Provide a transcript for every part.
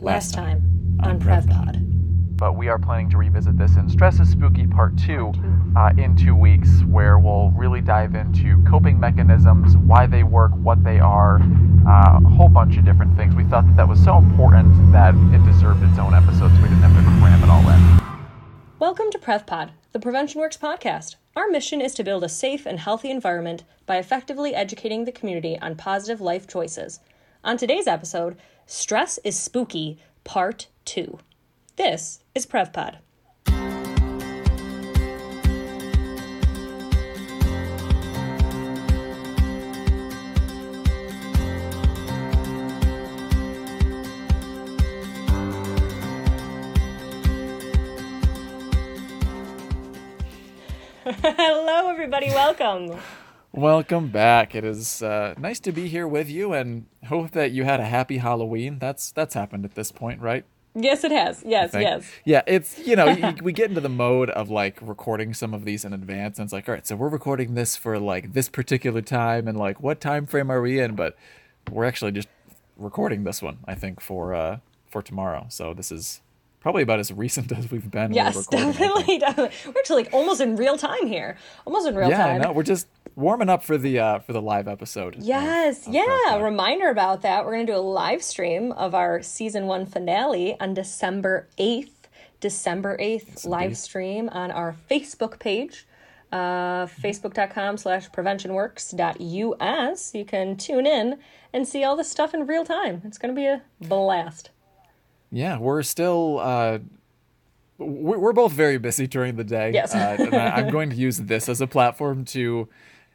Last time on PrevPod. But we are planning to revisit this in Stress is Spooky Part 2 uh, in two weeks, where we'll really dive into coping mechanisms, why they work, what they are, uh, a whole bunch of different things. We thought that that was so important that it deserved its own episode, so we didn't have to cram it all in. Welcome to PrevPod, the Prevention Works podcast. Our mission is to build a safe and healthy environment by effectively educating the community on positive life choices. On today's episode, Stress is Spooky, Part 2. This is PrevPod. Hello, everybody. Welcome. Welcome back. It is uh, nice to be here with you, and hope that you had a happy Halloween. That's that's happened at this point, right? Yes, it has. Yes, yes. Yeah, it's you know we get into the mode of like recording some of these in advance, and it's like, all right, so we're recording this for like this particular time, and like what time frame are we in? But we're actually just recording this one, I think, for uh for tomorrow. So this is probably about as recent as we've been. Yes, with recording, I think. definitely, definitely. We're actually like almost in real time here. Almost in real Yeah, I time. know. We're just warming up for the uh for the live episode. Yes, of yeah. Reminder about that. We're going to do a live stream of our season one finale on December 8th. December 8th live stream on our Facebook page, uh, facebook.com slash preventionworks.us. You can tune in and see all this stuff in real time. It's going to be a blast. Yeah, we're still. Uh, we're, both very busy during the day. Yes. uh, and I, I'm going to use this as a platform to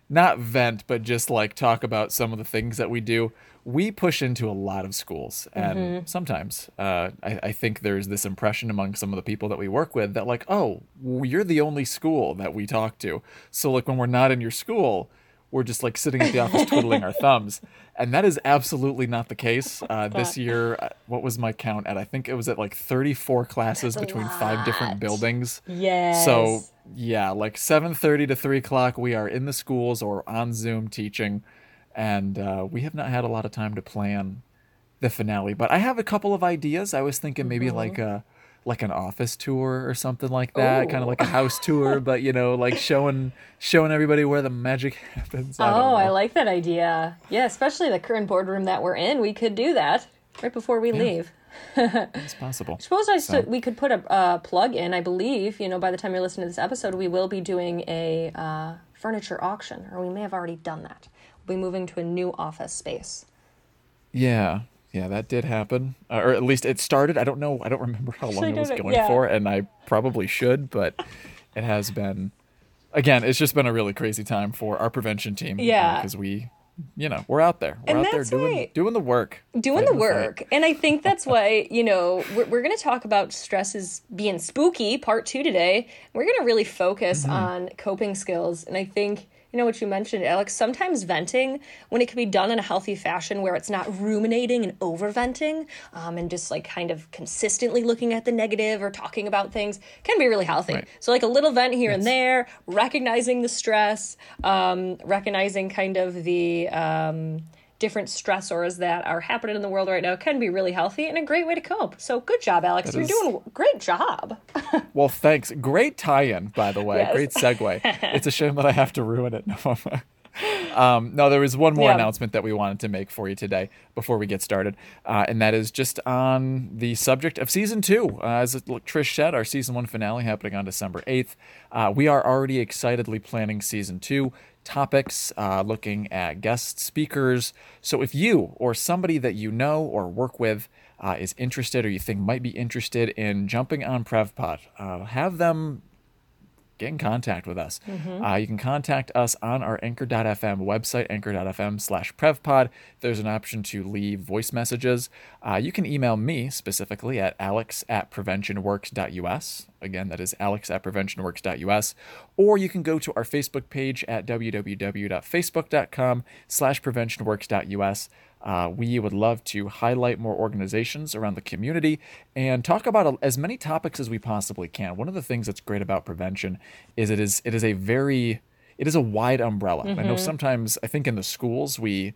not vent, but just like talk about some of the things that we do. We push into a lot of schools, and Mm-hmm. sometimes uh, I, I think there's this impression among some of the people that we work with that, like, oh, you're the only school that we talk to. So, like, when we're not in your school, we're just like sitting at the office twiddling our thumbs. And that is absolutely not the case. Uh, this year, uh, what was my count at? I think it was at like 34 classes That's between five different buildings. Yeah. So yeah, like 7:30 to 3 o'clock, we are in the schools or on Zoom teaching, and uh, we have not had a lot of time to plan the finale. But I have a couple of ideas. I was thinking maybe Mm-hmm. like a like an office tour or something like that, kind of like a house tour, but you know, like showing showing everybody where the magic happens. I Oh, I like that idea. Yeah, especially the current boardroom that we're in. We could do that right before we leave. it's possible. Suppose I So- st- we could put a uh, plug in. I believe you know by the time you're listening to this episode, we will be doing a uh, furniture auction, or we may have already done that. We'll be moving to a new office space. Yeah, yeah, that did happen, uh, or at least it started. I don't know. I don't remember how long it was going yeah. for, and I probably should, but it has been. Again, it's just been a really crazy time for our prevention team. Yeah. because we, you know, we're out there. We're And out there doing right. doing the work, doing the work. And I think that's why, you know, we're, we're going to talk about stresses being spooky, part two today. We're going to really focus on coping skills. And I think, you know, what you mentioned, Alex, sometimes venting, when it can be done in a healthy fashion where it's not ruminating and over venting um, and just like kind of consistently looking at the negative or talking about things, can be really healthy. Right. So, like a little vent here and there, recognizing the stress, um, recognizing kind of the. Um, different stressors that are happening in the world right now can be really healthy and a great way to cope. So good job, Alex. That You're is- doing a great job. Well, thanks. Great tie-in, by the way. Yes. Great segue. it's a shame that I have to ruin it. um, no, there was one more Yeah. announcement that we wanted to make for you today before we get started, uh, and that is just on the subject of season two. Uh, as Trish said, our season one finale happening on December eighth. Uh, we are already excitedly planning season two topics, uh, looking at guest speakers. So if you or somebody that you know or work with uh, is interested or you think might be interested in jumping on PrevPod, uh, have them get in contact with us. Uh, you can contact us on our anchor.fm website, anchor.fm slash prevpod. There's an option to leave voice messages. Uh, you can email me specifically at alex at preventionworks.us. Again, that is alex at preventionworks.us. Or you can go to our Facebook page at www.facebook.com slash preventionworks.us. Uh, we would love to highlight more organizations around the community and talk about as many topics as we possibly can. One of the things that's great about prevention is it is it is a very it is a wide umbrella. I know sometimes I think in the schools we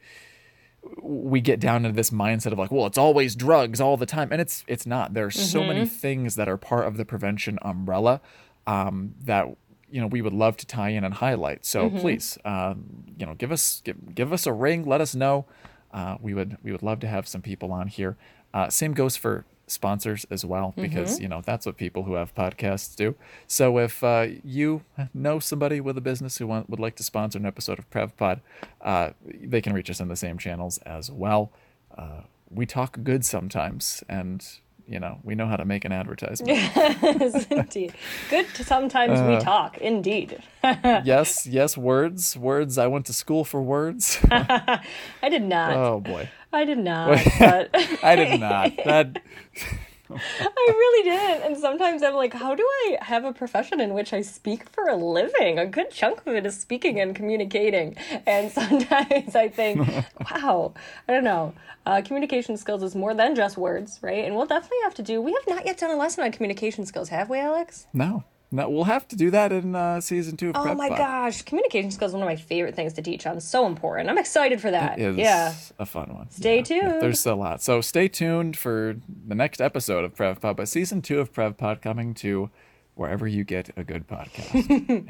we get down into this mindset of like, well, it's always drugs all the time, and it's it's not. There are so many things that are part of the prevention umbrella um, that you know we would love to tie in and highlight. So please, uh, you know, give us give, give us a ring. Let us know. Uh, we would we would love to have some people on here. Uh, same goes for sponsors as well because you know that's what people who have podcasts do. So if uh, you know somebody with a business who want, would like to sponsor an episode of PrevPod, uh, they can reach us on the same channels as well. Uh, we talk good sometimes, and you know we know how to make an advertisement. yes, indeed. Good to sometimes Uh. we talk, indeed. yes, yes, words, words. I went to school for words. I did not. oh boy, I did not. But I did not. That I really didn't. And sometimes I'm like, how do I have a profession in which I speak for a living? A good chunk of it is speaking and communicating. And sometimes I think, wow, I don't know. Uh, communication skills is more than just words, right? And we'll definitely have to do, we have not yet done a lesson on communication skills, have we, Alex? no, no. We'll have to do that in uh, season two of Oh Prep my Pod. gosh, communication skills is one of my favorite things to teach on. So important. I'm excited for that. yeah. a fun one. Stay Yeah, yeah, tuned. there's a lot. So stay tuned for the next episode of PrevPod, but season two of PrevPod coming to wherever you get a good podcast.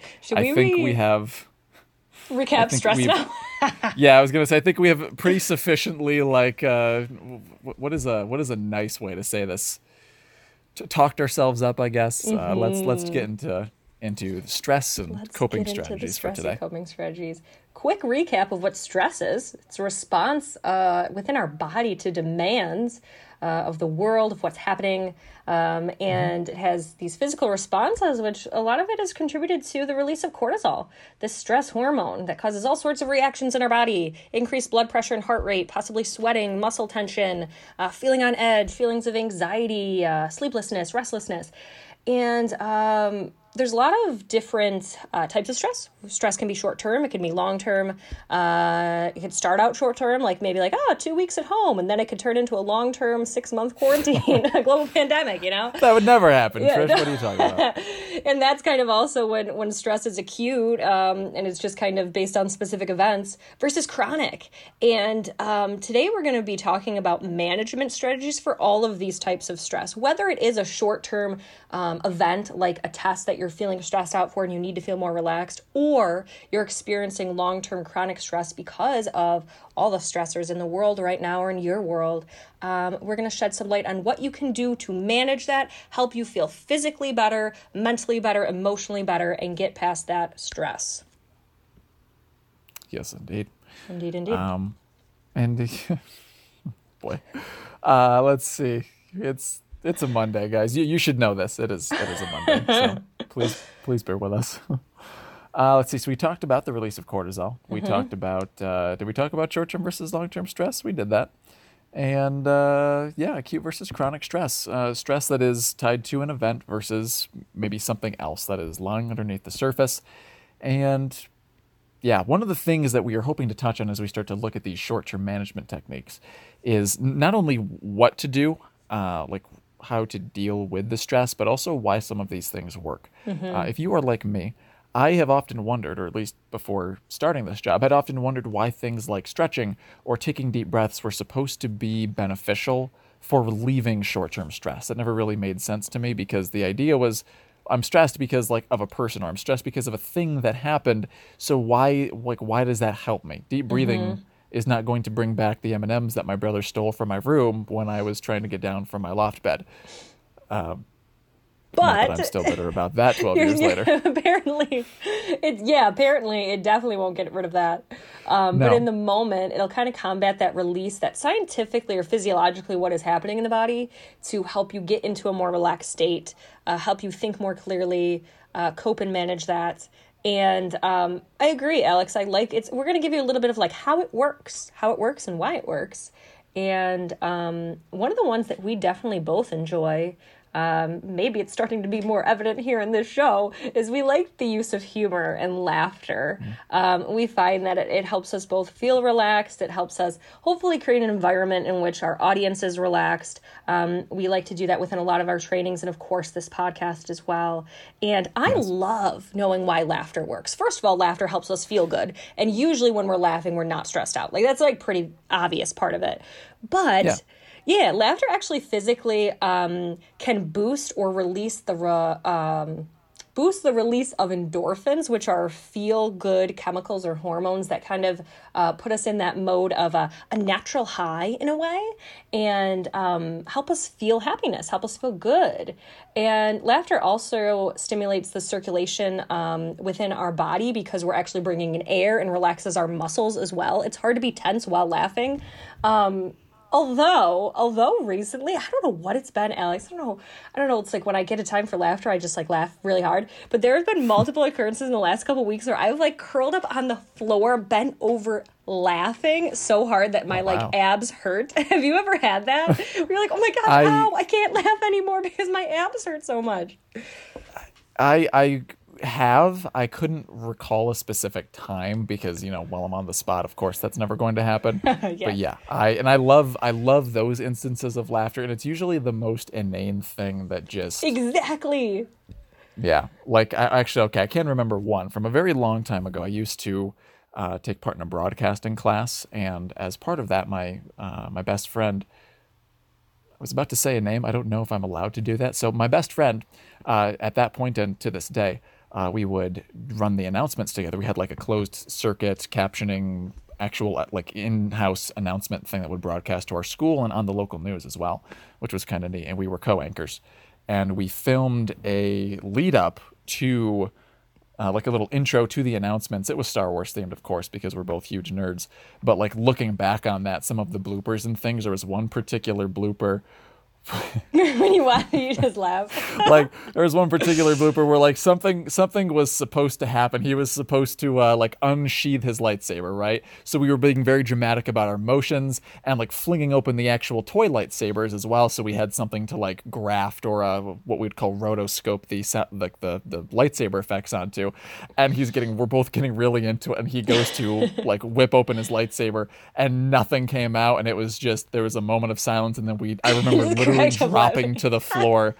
Should I we think re- we have. recap stress now? Yeah, I was gonna say. I think we have pretty sufficiently like. Uh, what is a what is a nice way to say this? T- talked ourselves up, I guess. Uh, let's let's get into into stress and Mm-hmm. Let's coping get into the strategies for stress and today. Coping strategies. Quick recap of what stress is. It's a response uh, within our body to demands uh, of the world, of what's happening, um, and it has these physical responses, which a lot of it is contributed to the release of cortisol, this stress hormone that causes all sorts of reactions in our body: increased blood pressure and heart rate, possibly sweating, muscle tension, uh, feeling on edge, feelings of anxiety, uh, sleeplessness, restlessness, and um, there's a lot of different uh, types of stress. Stress can be short term, it can be long term. Uh, it could start out short term, like maybe like, oh, two weeks at home, and then it could turn into a long term six month quarantine, a global pandemic, you know? That would never happen, Yeah, Trish. no. What are you talking about? and that's kind of also when when stress is acute um, and it's just kind of based on specific events versus chronic and um, today we're going to be talking about management strategies for all of these types of stress whether it is a short-term um, event like a test that you're feeling stressed out for and you need to feel more relaxed or you're experiencing long-term chronic stress because of all the stressors in the world right now or in your world um, we're going to shed some light on what you can do to manage that, help you feel physically better, mentally better, emotionally better, and get past that stress. yes, indeed. Indeed, indeed. Um, and boy, uh, let's see. It's it's a Monday, guys. You you should know this. It is it is a Monday. So please please bear with us. Uh, let's see. So we talked about the release of cortisol. We talked about uh, did we talk about short term versus long term stress? We did that. And uh, yeah, acute versus chronic stress. Uh, stress that is tied to an event versus maybe something else that is lying underneath the surface. And yeah, one of the things that we are hoping to touch on as we start to look at these short term management techniques is not only what to do, uh, like how to deal with the stress, but also why some of these things work. Uh, if you are like me, I have often wondered, or at least before starting this job, I'd often wondered why things like stretching or taking deep breaths were supposed to be beneficial for relieving short term stress. That never really made sense to me because the idea was I'm stressed because like of a person or I'm stressed because of a thing that happened. So why like why does that help me? Deep breathing is not going to bring back the M&Ms that my brother stole from my room when I was trying to get down from my loft bed. Not but I'm still bitter about that 12 years later. apparently, it's yeah. Apparently, it definitely won't get rid of that. Um, But in the moment, it'll kind of combat that release that scientifically or physiologically what is happening in the body to help you get into a more relaxed state, uh, help you think more clearly, uh, cope and manage that. And um, I agree, Alex. I like it's. We're going to give you a little bit of like how it works, how it works, and why it works. And um, one of the ones that we definitely both enjoy um, maybe it's starting to be more evident here in this show, is we like the use of humor and laughter. Um, we find that it, it helps us both feel relaxed. It helps us hopefully create an environment in which our audience is relaxed. Um, we like to do that within a lot of our trainings and, of course, this podcast as well. And I yes. love knowing why laughter works. First of all, laughter helps us feel good. And usually when we're laughing, we're not stressed out. Like that's like pretty obvious part of it. But yeah. Yeah, laughter actually physically um, can boost or release the re- um, boost the release of endorphins, which are feel good chemicals or hormones that kind of uh, put us in that mode of a, a natural high in a way and um, help us feel happiness, help us feel good. And laughter also stimulates the circulation um, within our body because we're actually bringing in air and relaxes our muscles as well. It's hard to be tense while laughing. Um, although although recently i don't know what it's been alex. I don't know i don't know it's like when i get a time for laughter i just like laugh really hard. But there have been multiple occurrences in the last couple weeks where i've like curled up on the floor bent over laughing so hard that my oh, wow. like abs hurt. Have you ever had that? You're like oh my god I, ow, I can't laugh anymore because my abs hurt so much. I i have. I couldn't recall a specific time because you know, while I'm on the spot, of course, that's never going to happen. yeah. But yeah, I and I love I love those instances of laughter, and it's usually the most inane thing that just exactly. Yeah, like I actually okay, I can't remember one from a very long time ago. I used to uh, take part in a broadcasting class, and as part of that, my uh, my best friend. I was about to say a name. I don't know if I'm allowed to do that. So my best friend, uh, at that point and to this day, uh, we would run the announcements together. We had like a closed circuit captioning actual like in-house announcement thing that would broadcast to our school and on the local news as well, which was kind of neat. And we were co-anchors, and we filmed a lead up to uh, like a little intro to the announcements. It was Star Wars themed, of course, because we're both huge nerds. But like looking back on that, some of the bloopers and things, there was one particular blooper when you watch you just laugh. like there was one particular blooper where like something something was supposed to happen. He was supposed to uh, like unsheath his lightsaber, right? So we were being very dramatic about our motions and like flinging open the actual toy lightsabers as well. So we had something to like graft or uh, what we'd call rotoscope the set like the the lightsaber effects onto. And he's getting we're both getting really into it, and he goes to like whip open his lightsaber, and nothing came out, and it was just there was a moment of silence, and then we I remember literally literally dropping to the floor.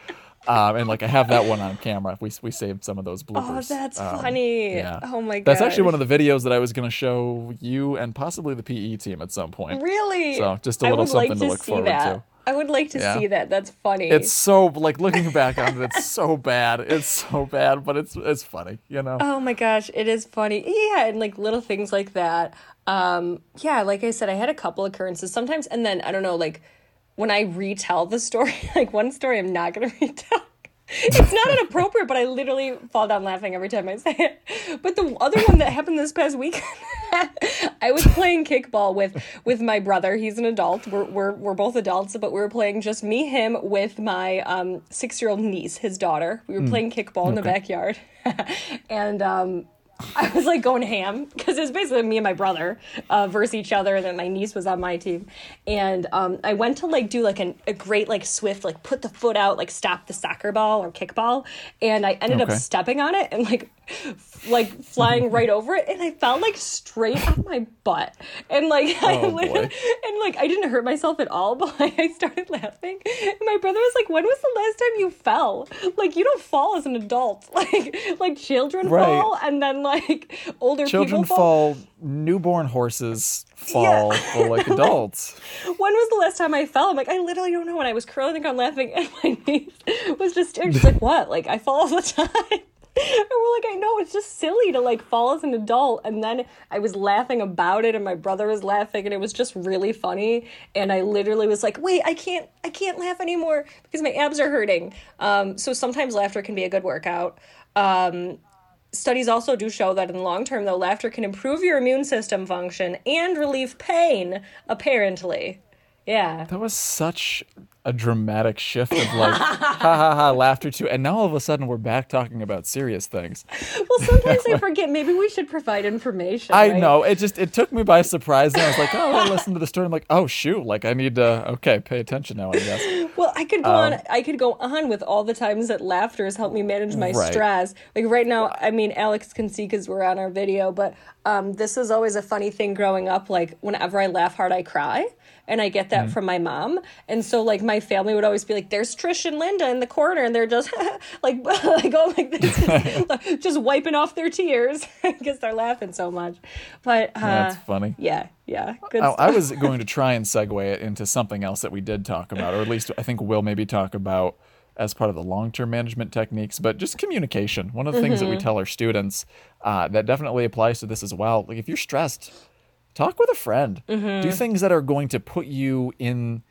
Um, and like I have that one on camera. We we saved some of those oh, bloopers. Oh, that's um, funny. Yeah. Oh my god. That's actually one of the videos that I was going to show you and possibly the PE team at some point. Really? So just a little something like to, to, look forward that. to. I would like to yeah. see that. That's funny. It's so like looking back on it, it's so bad. It's so bad, but it's it's funny, you know. Oh my gosh, it is funny. Yeah, and like little things like that. Um, yeah, like I said, I had a couple occurrences sometimes, and then I don't know, like when I retell the story, like one story I'm not going to retell. It's not inappropriate, but I literally fall down laughing every time I say it. But the other one that happened this past week, I was playing kickball with with my brother. He's an adult. We're we're we're both adults, but we were playing just me, him, with my um, six year old niece, his daughter. We were mm. playing kickball okay. in the backyard, and um, I was like going ham because it was basically me and my brother uh, versus each other, and then my niece was on my team. And um, I went to like do like an, a great like swift like put the foot out like stop the soccer ball or kickball, and I ended okay. up stepping on it and like like flying right over it, and I fell like straight on my butt, and like oh, I and like I didn't hurt myself at all, but like, I started laughing. And my brother was like, "When was the last time you fell? Like you don't fall as an adult. Like like children right. fall, and then like older children people fall. fall. Newborn horses fall yeah. like adults. when was the last time I fell? I'm like, I literally don't know. When I was curling I'm laughing, and my niece was just staring. She's like, "What? Like I fall all the time." and we're like, I know it's just silly to like fall as an adult. And then I was laughing about it, and my brother was laughing, and it was just really funny. And I literally was like, wait, I can't, I can't laugh anymore because my abs are hurting. Um, so sometimes laughter can be a good workout. Um, studies also do show that in the long term, though, laughter can improve your immune system function and relieve pain. Apparently, yeah. That was such a dramatic shift of like ha ha ha laughter to and now all of a sudden we're back talking about serious things. Well sometimes i forget maybe we should provide information i right? know. It just it took me by surprise and i was like oh i listened to the story. I'm like oh shoot. Like i need to okay pay attention now i guess. Well i could go um, on i could go on with all the times that laughter has helped me manage my Right. stress. Like right now i mean alex can see because we're on our video but um, this is always a funny thing growing up. Like whenever i laugh hard i cry and I get that from my mom. And so like my family would always be like, "There's Trish and Linda in the corner," and they're just like like oh like this, just wiping off their tears because they're laughing so much. But uh, that's funny yeah, yeah, good. I, stuff. I was going to try and segue it into something else that we did talk about, or at least I think we'll maybe talk about as part of the long-term management techniques, but just communication. One of the things that we tell our students uh, that definitely applies to this as well. Like if you're stressed, talk with a friend. Do things that are going to put you in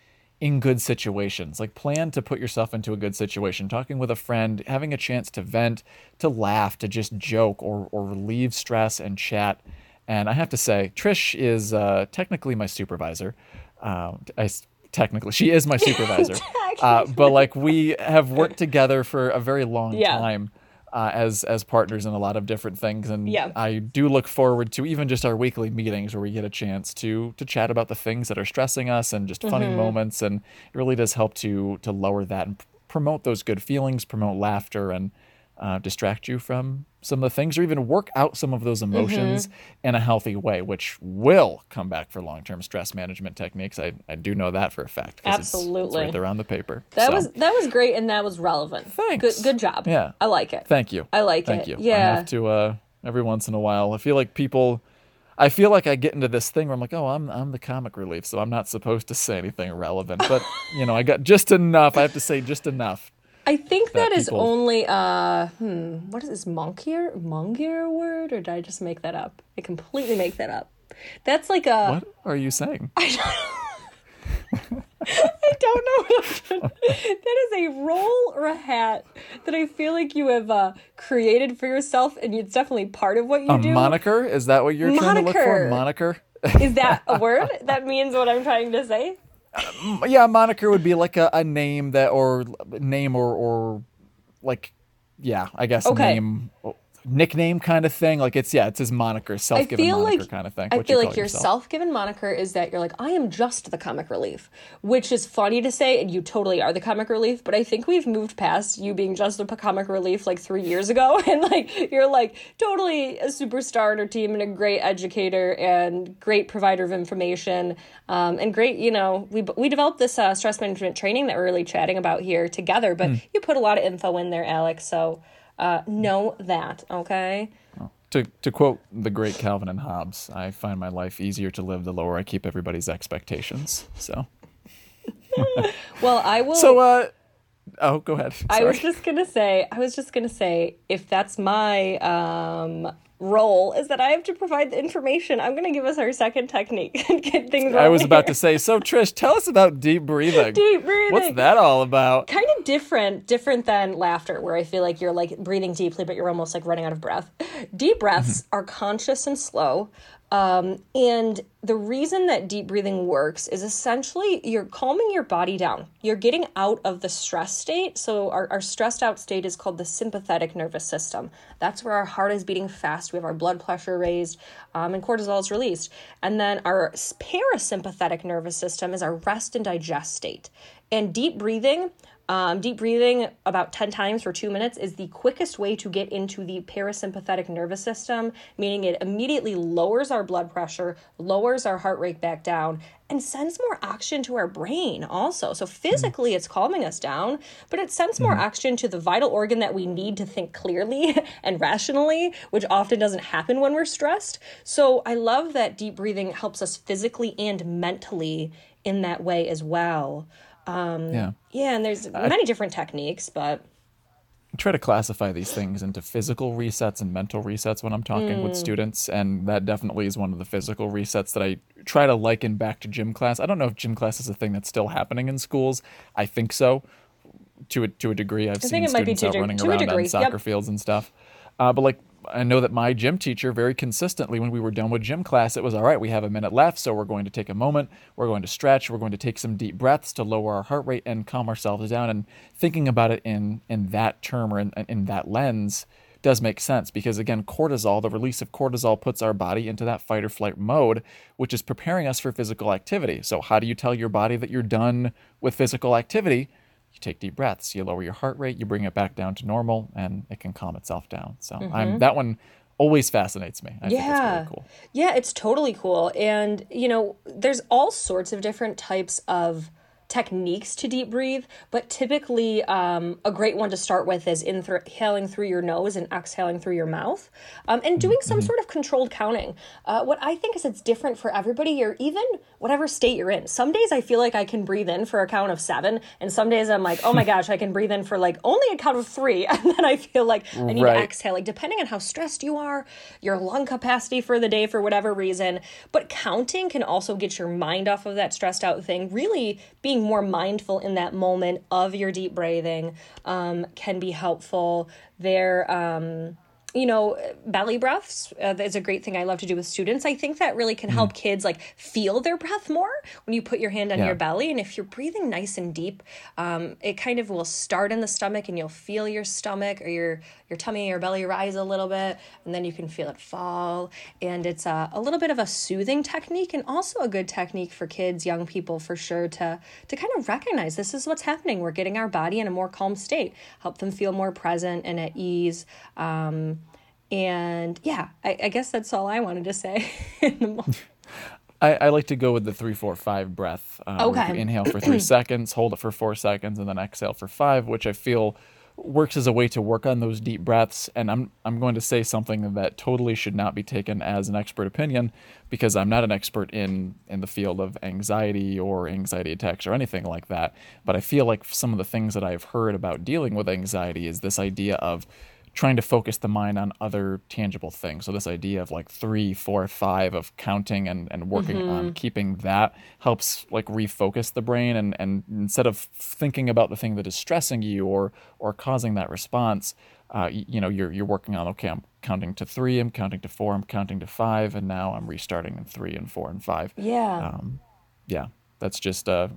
in good situations. Like plan to put yourself into a good situation. Talking with a friend, having a chance to vent, to laugh, to just joke or or relieve stress and chat. And I have to say, Trish is uh, technically my supervisor. Um, I technically she is my supervisor, uh, but like we have worked together for a very long Yeah. time uh, as as partners in a lot of different things, and Yeah. I do look forward to even just our weekly meetings where we get a chance to to chat about the things that are stressing us and just funny moments, and it really does help to to lower that and promote those good feelings, promote laughter, and uh, distract you from some of the things, or even work out some of those emotions in a healthy way, which will come back for long term stress management techniques. I, I do know that for a fact. 'cause it's- It's, Absolutely. right there on the paper. that So, was that was great and that was relevant. Thanks. Good good job. Yeah. I like it. Thank you. I like Thank it. Thank you. I Yeah. have to uh every once in a while. I feel like people I feel like I get into this thing where I'm like, oh, I'm I'm the comic relief, so I'm not supposed to say anything relevant. But you know, I got just enough. I have to say just enough. I think that that is people- only uh hmm what is this monkier monkier word or did I just make that up? I completely make that up. That's like a What are you saying? I don't know. that is a role or a hat that I feel like you have uh, created for yourself, and it's definitely part of what you A do. moniker? Is that what you're trying to look for? Moniker. Moniker? Is that a word that means what I'm trying to say? Uh, yeah, moniker would be like a, a name that or name or or like yeah, I guess Okay. name nickname kind of thing. Like it's yeah, it's his moniker, self-given moniker like kind of thing. I What feel you like your self-given moniker is that you're like I am just the comic relief, which is funny to say, and you totally are the comic relief. But I think we've moved past you being just a comic relief like three years ago, and like you're like totally a superstar our team and a great educator and great provider of information, um, and great. You know, we we developed this uh, stress management training that we're really chatting about here together. But Hmm. you put a lot of info in there, Alex. So uh, know that, okay? To, to quote the great Calvin and Hobbes, I find my life easier to live the lower I keep everybody's expectations. So, Well, I will. so uh, oh, go ahead. I was just gonna say, I was just gonna say, if that's my um, role, is that I have to provide the information. I'm gonna give us our second technique and get things. I was rolling about to say. So, Trish, tell us about deep breathing. Deep breathing. What's that all about? Kind of different, different than laughter, where I feel like you're like breathing deeply, but you're almost like running out of breath. Deep breaths are conscious and slow. Um, and the reason that deep breathing works is essentially you're calming your body down. You're getting out of the stress state. So, our, our stressed out state is called the sympathetic nervous system. That's where our heart is beating fast. We have our blood pressure raised, um, and cortisol is released. And then our parasympathetic nervous system is our rest and digest state. And deep breathing um, deep breathing about 10 times for two minutes is the quickest way to get into the parasympathetic nervous system, meaning it immediately lowers our blood pressure, lowers our heart rate back down, and sends more oxygen to our brain also. So physically, it's calming us down, but it sends more oxygen to the vital organ that we need to think clearly and rationally, which often doesn't happen when we're stressed. So I love that deep breathing helps us physically and mentally in that way as well. Um, yeah. Yeah, and there's many different techniques, but I try to classify these things into physical resets and mental resets when I'm talking Mm. with students, and that definitely is one of the physical resets that I try to liken back to gym class. I don't know if gym class is a thing that's still happening in schools. I think so, to a to a degree. I've seen might be students out running around on soccer yep. fields and stuff. Uh, but like I know that my gym teacher very consistently, when we were done with gym class, it was all right, we have a minute left. So we're going to take a moment. We're going to stretch. We're going to take some deep breaths to lower our heart rate and calm ourselves down. And thinking about it in, in that term or in, in that lens does make sense because, again, cortisol, the release of cortisol puts our body into that fight or flight mode, which is preparing us for physical activity. So, how do you tell your body that you're done with physical activity? You take deep breaths, you lower your heart rate, you bring it back down to normal, and it can calm itself down. So mm-hmm. I'm that one always fascinates me. I yeah. Really cool. Yeah, it's totally cool. And you know, there's all sorts of different types of techniques to deep breathe, but typically um, a great one to start with is inhaling through your nose and exhaling through your mouth, um, and doing some mm-hmm. sort of controlled counting. Uh, what I think is it's different for everybody, or even whatever state you're in. Some days I feel like I can breathe in for a count of seven, and some days I'm like, oh my gosh, I can breathe in for like only a count of three, and then I feel like I need right. to exhale. Like depending on how stressed you are, your lung capacity for the day for whatever reason, but counting can also get your mind off of that stressed out thing. Really being being more mindful in that moment of your deep breathing um, can be helpful. There, um, you know, belly breaths uh, is a great thing I love to do with students. I think that really can help mm. kids like feel their breath more when you put your hand on yeah. your belly. And if you're breathing nice and deep, um, it kind of will start in the stomach and you'll feel your stomach or your, your tummy or belly rise a little bit. And then you can feel it fall. And it's a, a little bit of a soothing technique and also a good technique for kids, young people for sure, to, to kind of recognize this is what's happening. We're getting our body in a more calm state, help them feel more present and at ease. Um, and yeah, I, I guess that's all I wanted to say. I, I, like to go with the three, four, five breath. Um, okay. inhale for three seconds, hold it for four seconds, and then exhale for five, which I feel works as a way to work on those deep breaths. And I'm I'm going to say something that totally should not be taken as an expert opinion because I'm not an expert in in the field of anxiety or anxiety attacks or anything like that. But I feel like some of the things that I've heard about dealing with anxiety is this idea of trying to focus the mind on other tangible things. So this idea of like three, four, five of counting and, and working mm-hmm. on keeping that helps like refocus the brain and, and instead of thinking about the thing that is stressing you or or causing that response, uh, you, know, you're you're working on okay, I'm counting to three, I'm counting to four, I'm counting to five, and now I'm restarting in three and four and five. Yeah. Um, yeah. That's just uh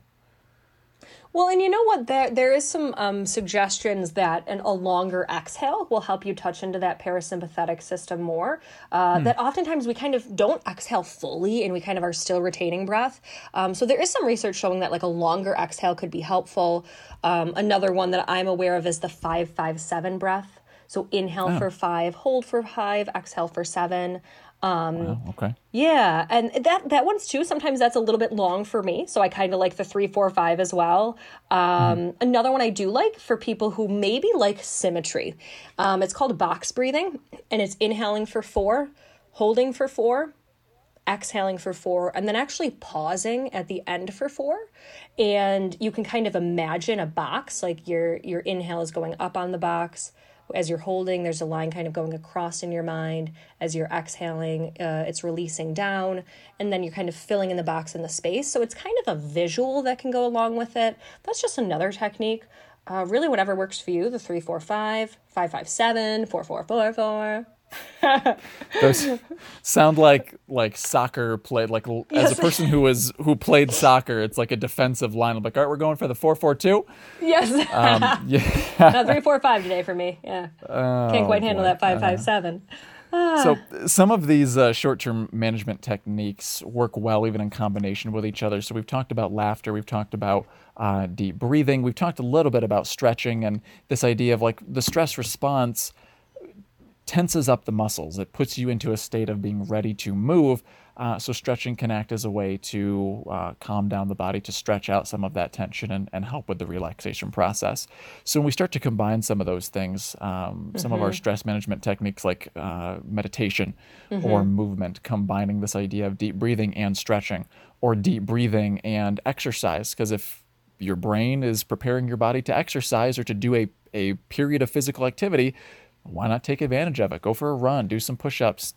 well, and you know what? There there is some um, suggestions that an, a longer exhale will help you touch into that parasympathetic system more. Uh, hmm. That oftentimes we kind of don't exhale fully, and we kind of are still retaining breath. Um, so there is some research showing that like a longer exhale could be helpful. Um, another one that I'm aware of is the five five seven breath. So inhale oh. for five, hold for five, exhale for seven. Um, wow, okay. Yeah, and that that one's too. Sometimes that's a little bit long for me, so I kind of like the three, four, five as well. Um, mm. Another one I do like for people who maybe like symmetry. Um, it's called box breathing, and it's inhaling for four, holding for four, exhaling for four, and then actually pausing at the end for four. And you can kind of imagine a box, like your your inhale is going up on the box as you're holding, there's a line kind of going across in your mind. As you're exhaling, uh, it's releasing down, and then you're kind of filling in the box in the space. So it's kind of a visual that can go along with it. That's just another technique. Uh, really, whatever works for you the three, four, five, five, five, seven, four, four, four, four. Those sound like like soccer played like yes. as a person who was who played soccer. It's like a defensive line. I'm like, all right, we're going for the four four two. Yes. Um, yeah. no, three four five today for me. Yeah. Oh, Can't quite handle boy. that five five seven. So some of these uh, short-term management techniques work well even in combination with each other. So we've talked about laughter, we've talked about uh, deep breathing, we've talked a little bit about stretching and this idea of like the stress response tenses up the muscles. It puts you into a state of being ready to move. Uh, so stretching can act as a way to uh, calm down the body, to stretch out some of that tension and, and help with the relaxation process. So when we start to combine some of those things, um, mm-hmm. some of our mm-hmm. stress management techniques like uh, meditation mm-hmm. or movement, combining this idea of deep breathing and stretching, or deep breathing and exercise, because if your brain is preparing your body to exercise or to do a, a period of physical activity, why not take advantage of it? Go for a run, do some push ups,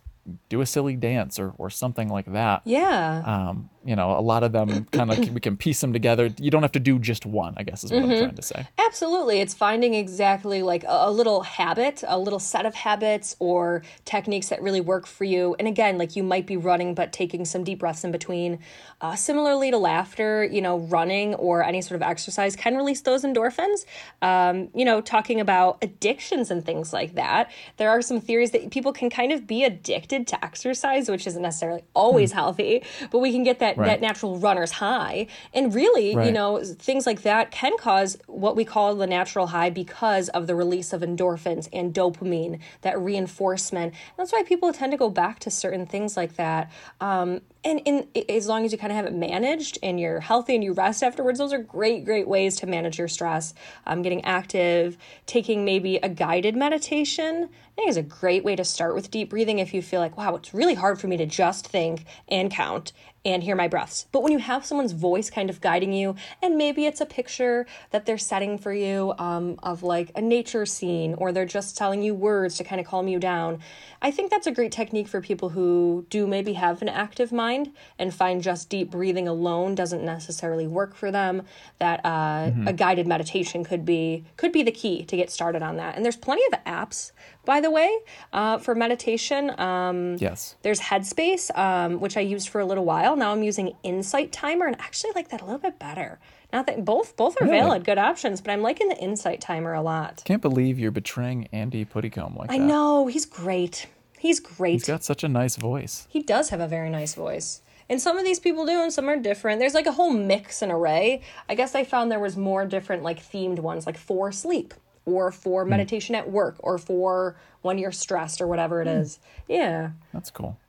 do a silly dance or, or something like that. Yeah. Um, you know, a lot of them kind of we can piece them together. You don't have to do just one, I guess is what mm-hmm. I'm trying to say. Absolutely. It's finding exactly like a, a, little habit, a little set of habits or techniques that really work for you. And again, like you might be running, but taking some deep breaths in between. Uh, similarly to laughter, you know, running or any sort of exercise can release those endorphins. Um, you know, talking about addictions and things like that, there are some theories that people can kind of be addicted to exercise, which isn't necessarily always mm. healthy, but we can get that right. that natural runner's high. And really, right. you know, things like that can cause what we call the natural high because of the release of endorphins and dopamine, that reinforcement. And that's why people tend to go back to certain things like that. Um, and in as long as you kind of have it managed and you're healthy and you rest afterwards those are great great ways to manage your stress um, getting active taking maybe a guided meditation i think is a great way to start with deep breathing if you feel like wow it's really hard for me to just think and count and hear my breaths. But when you have someone's voice kind of guiding you, and maybe it's a picture that they're setting for you um, of like a nature scene, or they're just telling you words to kind of calm you down, I think that's a great technique for people who do maybe have an active mind and find just deep breathing alone doesn't necessarily work for them. That uh, mm-hmm. a guided meditation could be could be the key to get started on that. And there's plenty of apps by the way, uh, for meditation. Um, yes. There's Headspace, um, which I used for a little while. Now I'm using Insight Timer, and I actually like that a little bit better. Not that both both are really? valid, good options, but I'm liking the Insight Timer a lot. Can't believe you're betraying Andy Puddicombe like I that. I know he's great. He's great. He's got such a nice voice. He does have a very nice voice. And some of these people do, and some are different. There's like a whole mix and array. I guess I found there was more different, like themed ones, like for sleep or for mm. meditation at work or for when you're stressed or whatever it mm. is. Yeah. That's cool.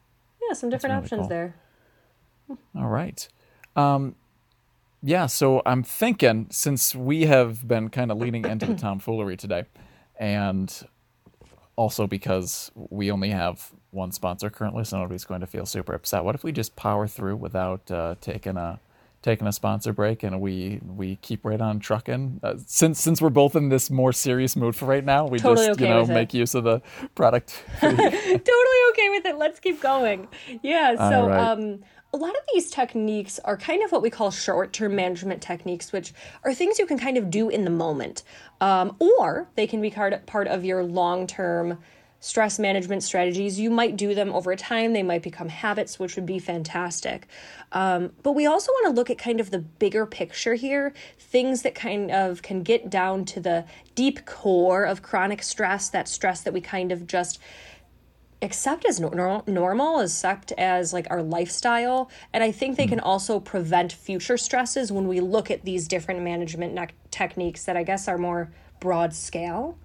Yeah, some different really options cool. there. All right. Um, yeah, so I'm thinking since we have been kind of leaning into the tomfoolery today, and also because we only have one sponsor currently, so nobody's going to feel super upset. What if we just power through without uh, taking a taking a sponsor break and we we keep right on trucking. Uh, since since we're both in this more serious mood for right now, we totally just okay you know make use of the product. totally okay with it. Let's keep going. Yeah. So right. um a lot of these techniques are kind of what we call short term management techniques, which are things you can kind of do in the moment. Um, or they can be part of your long term stress management strategies. You might do them over time, they might become habits, which would be fantastic. Um, but we also want to look at kind of the bigger picture here things that kind of can get down to the deep core of chronic stress, that stress that we kind of just accept as no- normal accept as like our lifestyle and i think they hmm. can also prevent future stresses when we look at these different management ne- techniques that i guess are more broad scale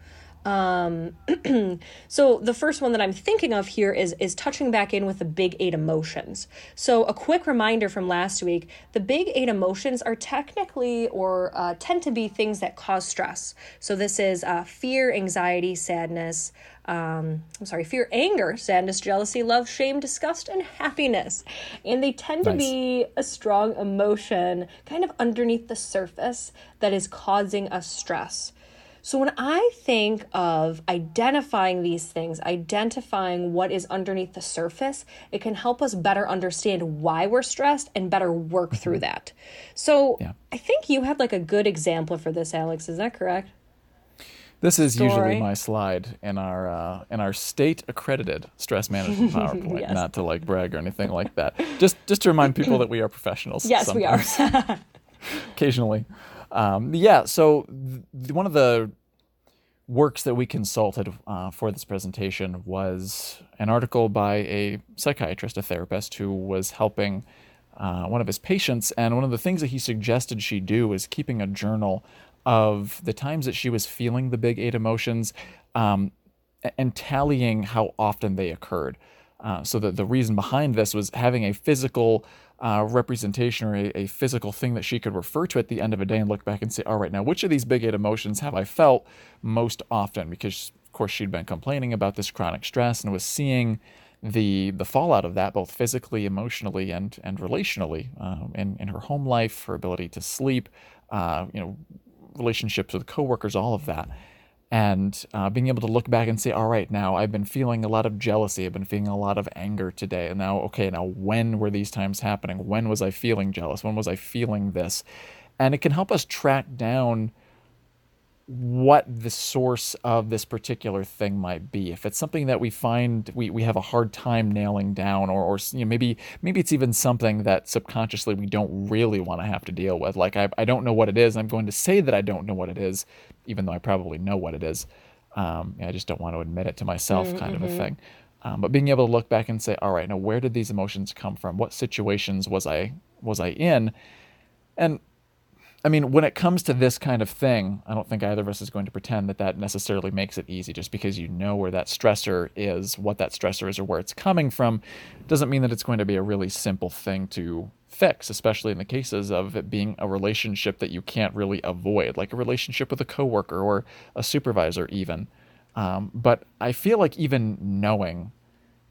um, so the first one that I'm thinking of here is is touching back in with the big eight emotions. So a quick reminder from last week: the big eight emotions are technically or uh, tend to be things that cause stress. So this is uh, fear, anxiety, sadness. Um, I'm sorry, fear, anger, sadness, jealousy, love, shame, disgust, and happiness. And they tend nice. to be a strong emotion kind of underneath the surface that is causing us stress. So when I think of identifying these things, identifying what is underneath the surface, it can help us better understand why we're stressed and better work mm-hmm. through that. So yeah. I think you had like a good example for this, Alex. Is that correct? This is Story. usually my slide in our uh, in our state accredited stress management PowerPoint. yes. Not to like brag or anything like that. Just just to remind people that we are professionals. Yes, sometimes. we are. Occasionally. Um, yeah, so th- one of the works that we consulted uh, for this presentation was an article by a psychiatrist, a therapist, who was helping uh, one of his patients. And one of the things that he suggested she do was keeping a journal of the times that she was feeling the big eight emotions um, and tallying how often they occurred. Uh, so that the reason behind this was having a physical uh, representation or a, a, physical thing that she could refer to at the end of a day and look back and say, all right, now which of these big eight emotions have I felt most often? Because of course she'd been complaining about this chronic stress and was seeing the the fallout of that both physically, emotionally, and and relationally um, in in her home life, her ability to sleep, uh, you know, relationships with coworkers, all of that. And uh, being able to look back and say, all right, now I've been feeling a lot of jealousy, I've been feeling a lot of anger today. And now, okay, now when were these times happening? When was I feeling jealous? When was I feeling this? And it can help us track down what the source of this particular thing might be. If it's something that we find we, we have a hard time nailing down, or, or you know, maybe maybe it's even something that subconsciously we don't really want to have to deal with. Like I, I don't know what it is. I'm going to say that I don't know what it is, even though I probably know what it is. Um, I just don't want to admit it to myself, mm-hmm. kind of a mm-hmm. thing. Um, but being able to look back and say, all right, now where did these emotions come from? What situations was I was I in? And I mean, when it comes to this kind of thing, I don't think either of us is going to pretend that that necessarily makes it easy. Just because you know where that stressor is, what that stressor is, or where it's coming from, doesn't mean that it's going to be a really simple thing to fix, especially in the cases of it being a relationship that you can't really avoid, like a relationship with a coworker or a supervisor, even. Um, but I feel like even knowing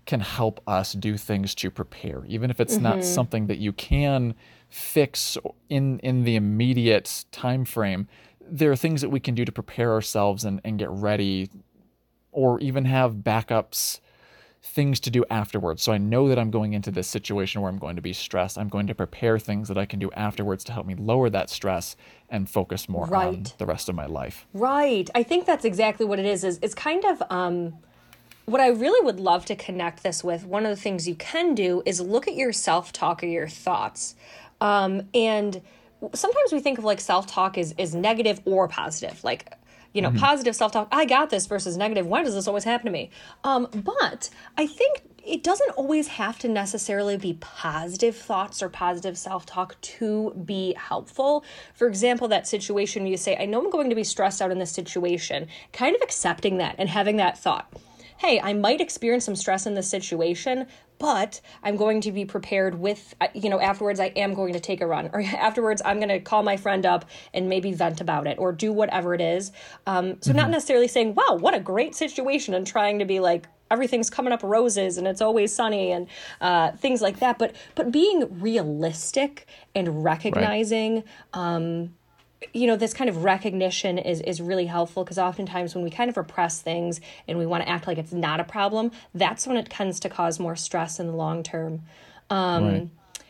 can help us do things to prepare, even if it's mm-hmm. not something that you can fix in in the immediate time frame there are things that we can do to prepare ourselves and, and get ready or even have backups things to do afterwards so i know that i'm going into this situation where i'm going to be stressed i'm going to prepare things that i can do afterwards to help me lower that stress and focus more right. on the rest of my life right i think that's exactly what it is is it's kind of um what I really would love to connect this with, one of the things you can do is look at your self talk or your thoughts. Um, and sometimes we think of like self talk as, is negative or positive. Like, you know, mm-hmm. positive self talk, I got this versus negative, why does this always happen to me? Um, but I think it doesn't always have to necessarily be positive thoughts or positive self talk to be helpful. For example, that situation you say, I know I'm going to be stressed out in this situation, kind of accepting that and having that thought hey, I might experience some stress in this situation, but I'm going to be prepared with, uh, you know, afterwards I am going to take a run, or afterwards I'm going to call my friend up and maybe vent about it, or do whatever it is. Um, so, mm-hmm. not necessarily saying, wow, what a great situation, and trying to be like, everything's coming up roses and it's always sunny and uh, things like that but but being realistic and recognizing right. um, you know this kind of recognition is is really helpful because oftentimes when we kind of repress things and we want to act like it's not a problem that's when it tends to cause more stress in the long term. Um, right.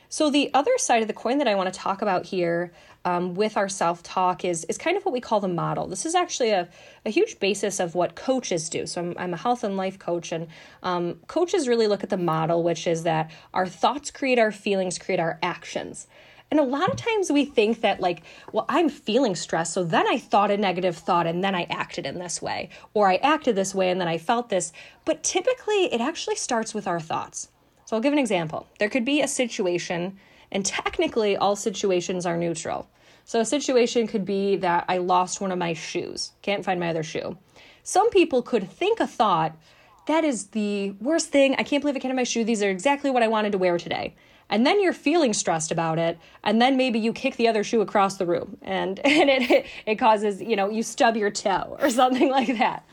so the other side of the coin that i want to talk about here um, with our self-talk is is kind of what we call the model. This is actually a, a huge basis of what coaches do. So i'm, I'm a health and life coach and um, coaches really look at the model which is that our thoughts create our feelings create our actions and a lot of times we think that, like, well, I'm feeling stressed, so then I thought a negative thought and then I acted in this way, or I acted this way and then I felt this. But typically, it actually starts with our thoughts. So I'll give an example. There could be a situation, and technically, all situations are neutral. So a situation could be that I lost one of my shoes, can't find my other shoe. Some people could think a thought, that is the worst thing. I can't believe I can't have my shoe. These are exactly what I wanted to wear today and then you're feeling stressed about it and then maybe you kick the other shoe across the room and and it it causes you know you stub your toe or something like that.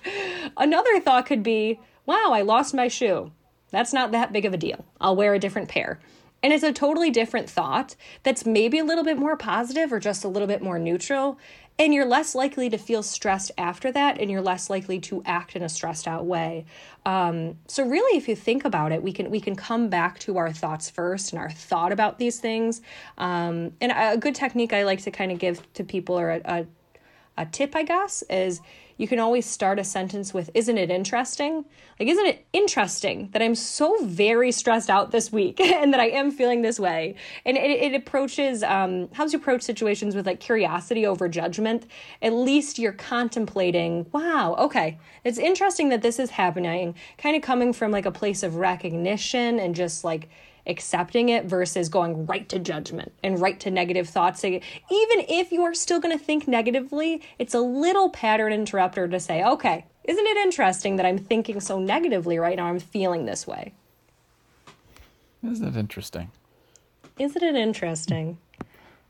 Another thought could be wow i lost my shoe. That's not that big of a deal. I'll wear a different pair. And it's a totally different thought that's maybe a little bit more positive or just a little bit more neutral and you're less likely to feel stressed after that and you're less likely to act in a stressed out way. Um, so really if you think about it we can we can come back to our thoughts first and our thought about these things. Um, and a good technique i like to kind of give to people or a, a, a tip i guess is you can always start a sentence with, Isn't it interesting? Like, isn't it interesting that I'm so very stressed out this week and that I am feeling this way? And it, it approaches, um, helps you approach situations with like curiosity over judgment. At least you're contemplating, wow, okay, it's interesting that this is happening, kind of coming from like a place of recognition and just like, accepting it versus going right to judgment and right to negative thoughts. Even if you are still going to think negatively, it's a little pattern interrupter to say, okay, isn't it interesting that I'm thinking so negatively right now? I'm feeling this way. Isn't it interesting? Isn't it interesting?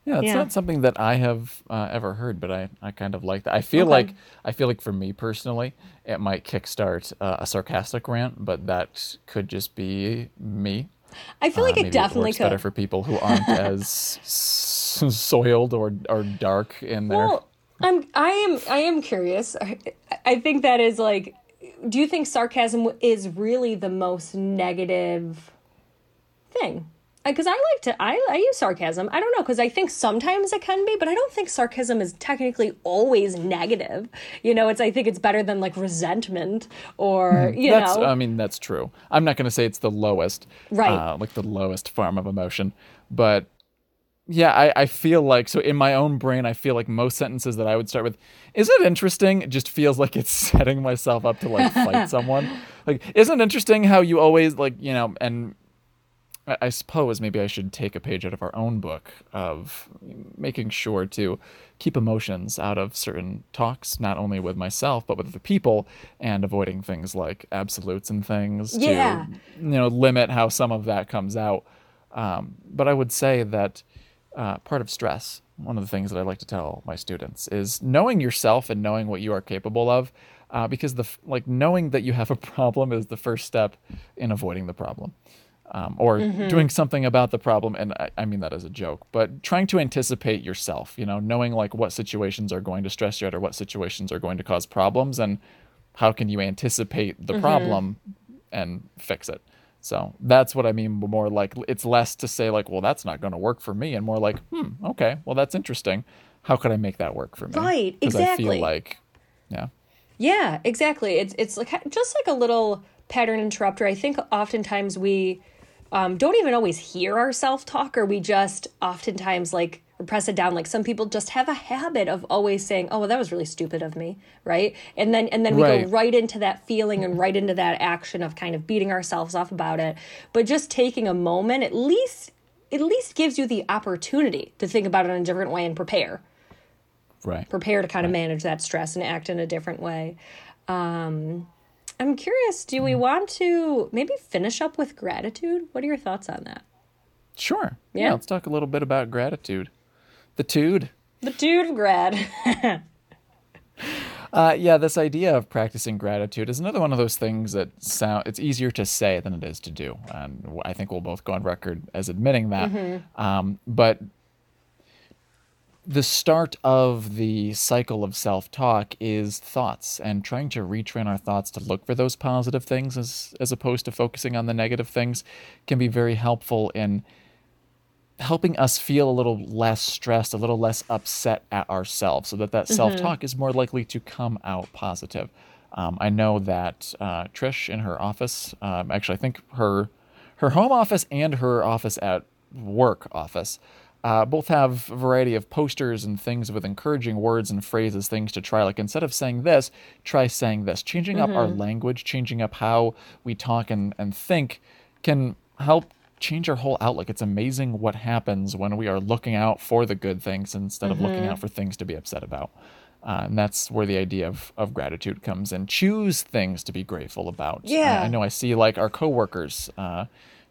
Yeah, it's yeah. not something that I have uh, ever heard, but I, I kind of like that. I feel okay. like I feel like for me personally, it might kickstart uh, a sarcastic rant, but that could just be me. I feel like uh, it definitely it could. better for people who aren't as soiled or or dark in their. Well, I'm I am I am curious. I, I think that is like do you think sarcasm is really the most negative thing? Because I like to, I, I use sarcasm. I don't know, because I think sometimes it can be, but I don't think sarcasm is technically always negative. You know, it's, I think it's better than like resentment or, you that's, know. I mean, that's true. I'm not going to say it's the lowest, Right. Uh, like the lowest form of emotion, but yeah, I, I feel like so in my own brain, I feel like most sentences that I would start with, "Is it interesting?" It just feels like it's setting myself up to like fight someone. Like, isn't it interesting how you always like you know? And I, I suppose maybe I should take a page out of our own book of making sure to keep emotions out of certain talks, not only with myself but with other people, and avoiding things like absolutes and things Yeah. to you know limit how some of that comes out. Um, but I would say that uh, part of stress, one of the things that I like to tell my students is knowing yourself and knowing what you are capable of, uh, because the like knowing that you have a problem is the first step in avoiding the problem. Um, or doing something about the problem, and I, I mean that as a joke, but trying to anticipate yourself, you know, knowing like what situations are going to stress you out or what situations are going to cause problems, and how can you anticipate the problem and fix it. So that's what I mean. More like it's less to say like, well, that's not going to work for me, and more like, hmm, okay, well, that's interesting. How could I make that work for me? Right, Because I exactly. feel like, yeah, Yeah, exactly. It's it's like just like a little pattern interrupter. I think oftentimes we um, don't even always hear our self talk, or we just oftentimes like press it down. Like some people just have a habit of always saying, "Oh, well, that was really stupid of me," right? And then and then we Right. go right into that feeling and right into that action of kind of beating ourselves up about it. But just taking a moment, at least, at least gives you the opportunity to think about it in a different way and prepare right. prepare to kind of manage that stress and act in a different way. Um, I'm curious, do we want to maybe finish up with gratitude? What are your thoughts on that? Sure. Yeah. Let's talk a little bit about gratitude. The tude. The dude of grad. Uh, yeah, this idea of practicing gratitude is another one of those things that sound it's easier to say than it is to do, and I think we'll both go on record as admitting that. Um, but the start of the cycle of self-talk is thoughts and trying to retrain our thoughts to look for those positive things as as opposed to focusing on the negative things can be very helpful in helping us feel a little less stressed, a little less upset at ourselves, so that that self-talk is more likely to come out positive. Um, I know that uh, Trish in her office, um, actually, I think her her home office and her office at work office, uh, both have a variety of posters and things with encouraging words and phrases, things to try. Like instead of saying this, try saying this. Changing up our language, changing up how we talk and, and think can help change our whole outlook. It's amazing what happens when we are looking out for the good things instead of looking out for things to be upset about. Uh, and that's where the idea of, of gratitude comes in. Choose things to be grateful about. Yeah. I, I know I see like our coworkers, uh,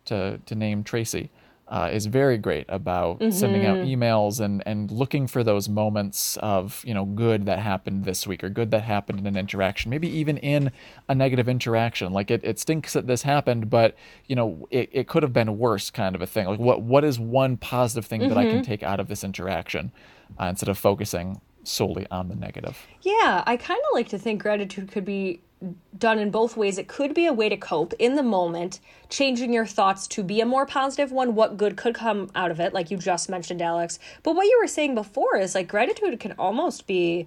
to, to name Tracy, uh, is very great about sending out emails and, and looking for those moments of you know good that happened this week or good that happened in an interaction maybe even in a negative interaction. Like it, it stinks that this happened but you know it, it could have been worse kind of a thing. Like what what is one positive thing that i can take out of this interaction uh, instead of focusing solely on the negative? Yeah, I kind of like to think gratitude could be done in both ways. It could be a way to cope in the moment, changing your thoughts to be a more positive one, what good could come out of it, like you just mentioned, Alex. But what you were saying before is like gratitude can almost be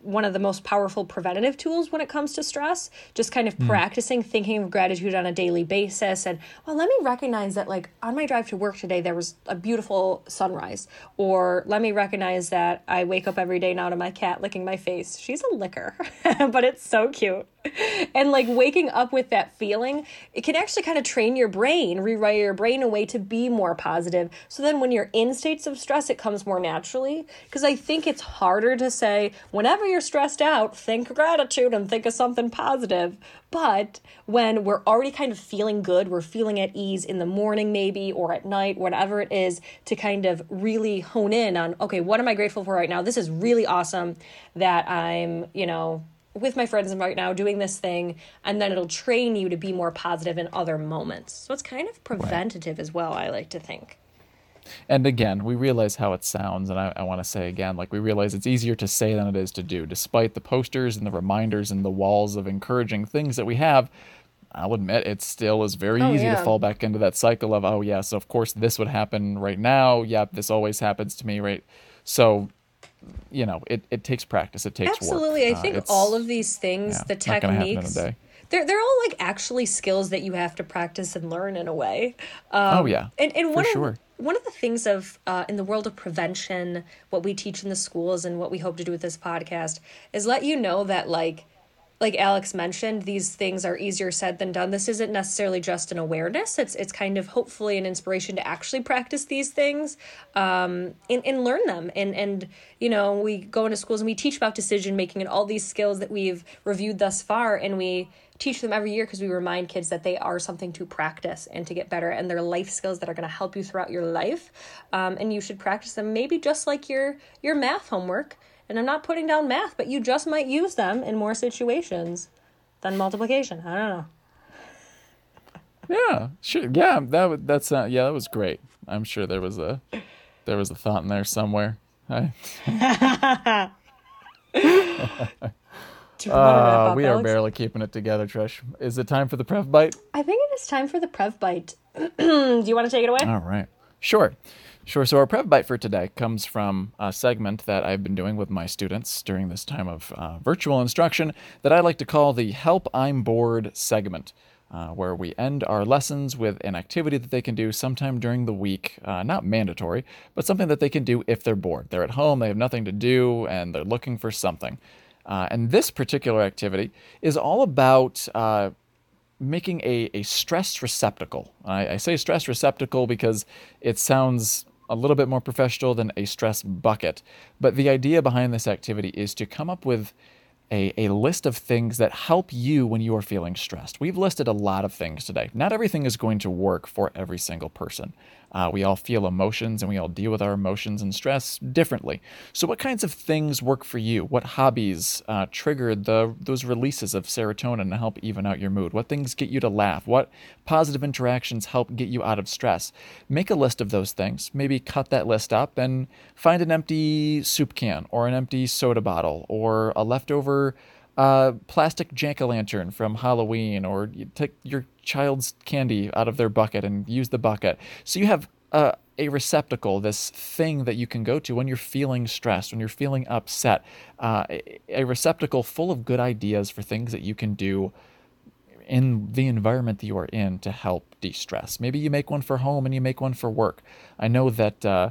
one of the most powerful preventative tools when it comes to stress. Just kind of hmm. practicing thinking of gratitude on a daily basis. And, well, let me recognize that, like, on my drive to work today, there was a beautiful sunrise. Or let me recognize that I wake up every day now to my cat licking my face. She's a licker, but it's so cute. And, like, waking up with that feeling, it can actually kind of train your brain, rewire your brain a way to be more positive. So then when you're in states of stress, it comes more naturally. Because I think it's harder to say, whenever you're stressed out, think gratitude and think of something positive. But when we're already kind of feeling good, we're feeling at ease in the morning, maybe, or at night, whatever it is, to kind of really hone in on, okay, what am I grateful for right now? This is really awesome that I'm, you know, with my friends right now doing this thing, and then it'll train you to be more positive in other moments. So it's kind of preventative as well, I like to think. And again, we realize how it sounds, and I, I want to say again, like we realize it's easier to say than it is to do. Despite the posters and the reminders and the walls of encouraging things that we have, I'll admit it still is very Oh, easy yeah. to fall back into that cycle of, oh yes, of course this would happen right now. Yep, this always happens to me, right? So, you know, it, it takes practice. It takes work. Absolutely. I Uh, think all of these things, yeah, the not gonna happen in a techniques, they're they're all like actually skills that you have to practice and learn in a way. Um, oh yeah, and and one sure. of one of the things of uh, in the world of prevention, what we teach in the schools and what we hope to do with this podcast is let you know that like like Alex mentioned, these things are easier said than done. This isn't necessarily just an awareness. It's it's kind of hopefully an inspiration to actually practice these things um, and, and learn them. And and you know, we go into schools and we teach about decision making and all these skills that we've reviewed thus far, and we teach them every year because we remind kids that they are something to practice and to get better, and they're life skills that are going to help you throughout your life. Um, and you should practice them maybe just like your your math homework. And I'm not putting down math, but you just might use them in more situations than multiplication. I don't know. Yeah, sure. Yeah, that that's uh, yeah, that was great. I'm sure there was a there was a thought in there somewhere. I, Do you wanna wrap uh, we are barely keeping it together, Trish. Is it time for the Prev Bite? I think it is time for the Prev Bite. Do you want to take it away? All right. Sure. Sure. So our Prev Bite for today comes from a segment that I've been doing with my students during this time of uh, virtual instruction that I like to call the Help I'm Bored segment, uh, where we end our lessons with an activity that they can do sometime during the week, uh, not mandatory, but something that they can do if they're bored. They're at home, they have nothing to do, and they're looking for something. Uh, and this particular activity is all about uh, making a, a stress receptacle. I, I say stress receptacle because it sounds a little bit more professional than a stress bucket. But the idea behind this activity is to come up with a, a list of things that help you when you are feeling stressed. We've listed a lot of things today. Not everything is going to work for every single person. Uh, we all feel emotions and we all deal with our emotions and stress differently. So, what kinds of things work for you? What hobbies uh, trigger the those releases of serotonin to help even out your mood? What things get you to laugh? What positive interactions help get you out of stress? Make a list of those things. Maybe cut that list up and find an empty soup can or an empty soda bottle or a leftover uh, plastic jack o' lantern from Halloween, or you take your child's candy out of their bucket and use the bucket. So you have uh, a receptacle, this thing that you can go to when you're feeling stressed, when you're feeling upset, uh, a, a receptacle full of good ideas for things that you can do in the environment that you are in to help de-stress. Maybe you make one for home and you make one for work. I know that uh,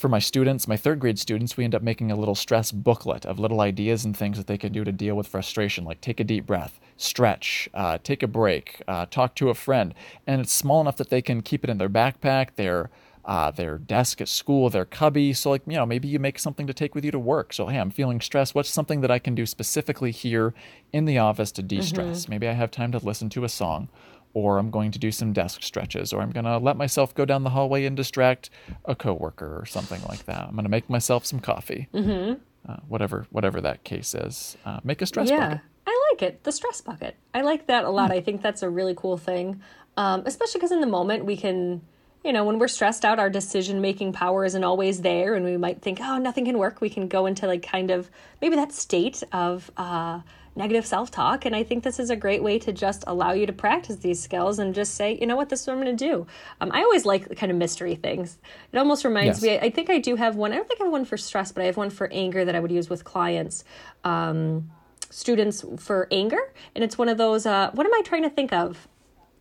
for my students, my third grade students, we end up making a little stress booklet of little ideas and things that they can do to deal with frustration, like take a deep breath, stretch, uh, take a break, uh, talk to a friend. And it's small enough that they can keep it in their backpack, their uh, their desk at school, their cubby. So, like, you know, maybe you make something to take with you to work. So, hey, I'm feeling stressed. What's something that I can do specifically here in the office to de stress? Maybe I have time to listen to a song, or I'm going to do some desk stretches, or I'm going to let myself go down the hallway and distract a coworker or something like that. I'm going to make myself some coffee. Mm-hmm. Uh, whatever, whatever that case is. Uh, make a stress yeah, bucket. I like it. The stress bucket. I like that a lot. I think that's a really cool thing, um, especially because in the moment we can, you know, when we're stressed out, our decision making power isn't always there, and we might think, oh, nothing can work. We can go into like kind of maybe that state of uh, negative self talk, and I think this is a great way to just allow you to practice these skills and just say, you know what, this is what I'm going to do. Um, I always like kind of mystery things. It almost reminds Yes. me. I think I do have one. I don't think I have one for stress, but I have one for anger that I would use with clients. Um, students for anger and it's one of those uh what am i trying to think of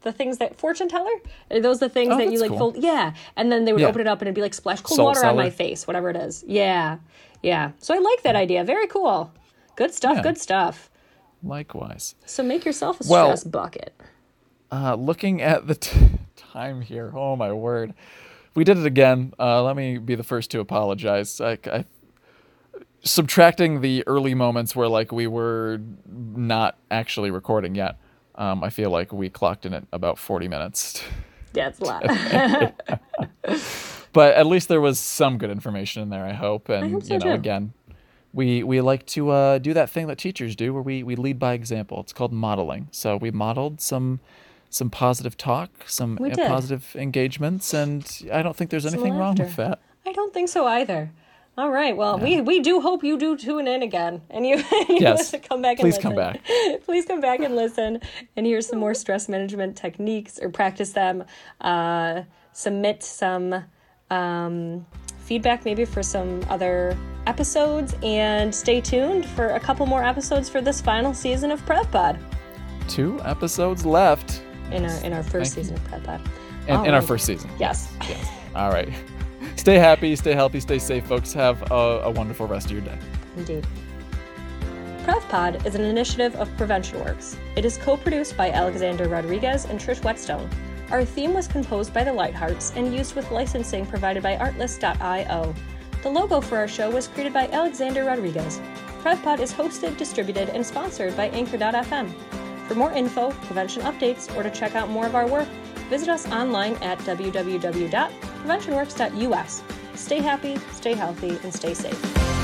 the things that fortune teller? Are those the things Oh, that you like cool. fold yeah. And then they would Yeah. open it up and it'd be like splash cold Salt water on my face whatever it is. Yeah. Yeah. So i like that idea. Very cool. Good stuff Yeah. good stuff. Likewise. so make yourself a Well- stress bucket. Uh, looking at the t- time here, oh my word, we did it again. Uh, let me be the first to apologize. I, I, subtracting the early moments where like we were not actually recording yet, um, I feel like we clocked in at about forty minutes. yeah it's a lot but at least there was some good information in there. I hope, and hope so you know, too. again, we we like to uh, do that thing that teachers do, where we we lead by example. It's called modeling. So we modeled some some positive talk, some positive engagements, and I don't think there's Some anything wrong with that. I don't think so either. All right. Well, we, we do hope you do tune in again, and you, you Yes. come back. And Please listen. come back. Please come back and listen, and hear some more stress management techniques or practice them. Uh, submit some um, feedback, maybe for some other episodes, and stay tuned for a couple more episodes for this final season of PrevPod Two episodes left in our in our first Thank you. season of PrevPod. in, All in our first season. Yes. Yes. All right. Stay happy, stay healthy, stay safe, folks. Have a, a wonderful rest of your day. Indeed. PrevPod is an initiative of Prevention Works. It is co-produced by Alexander Rodriguez and Trish Whetstone. Our theme was composed by the Lighthearts and used with licensing provided by Artlist.io. The logo for our show was created by Alexander Rodriguez. PrevPod is hosted, distributed, and sponsored by Anchor.fm. For more info, prevention updates, or to check out more of our work, visit us online at www.preventionworks.us. Stay happy, stay healthy, and stay safe.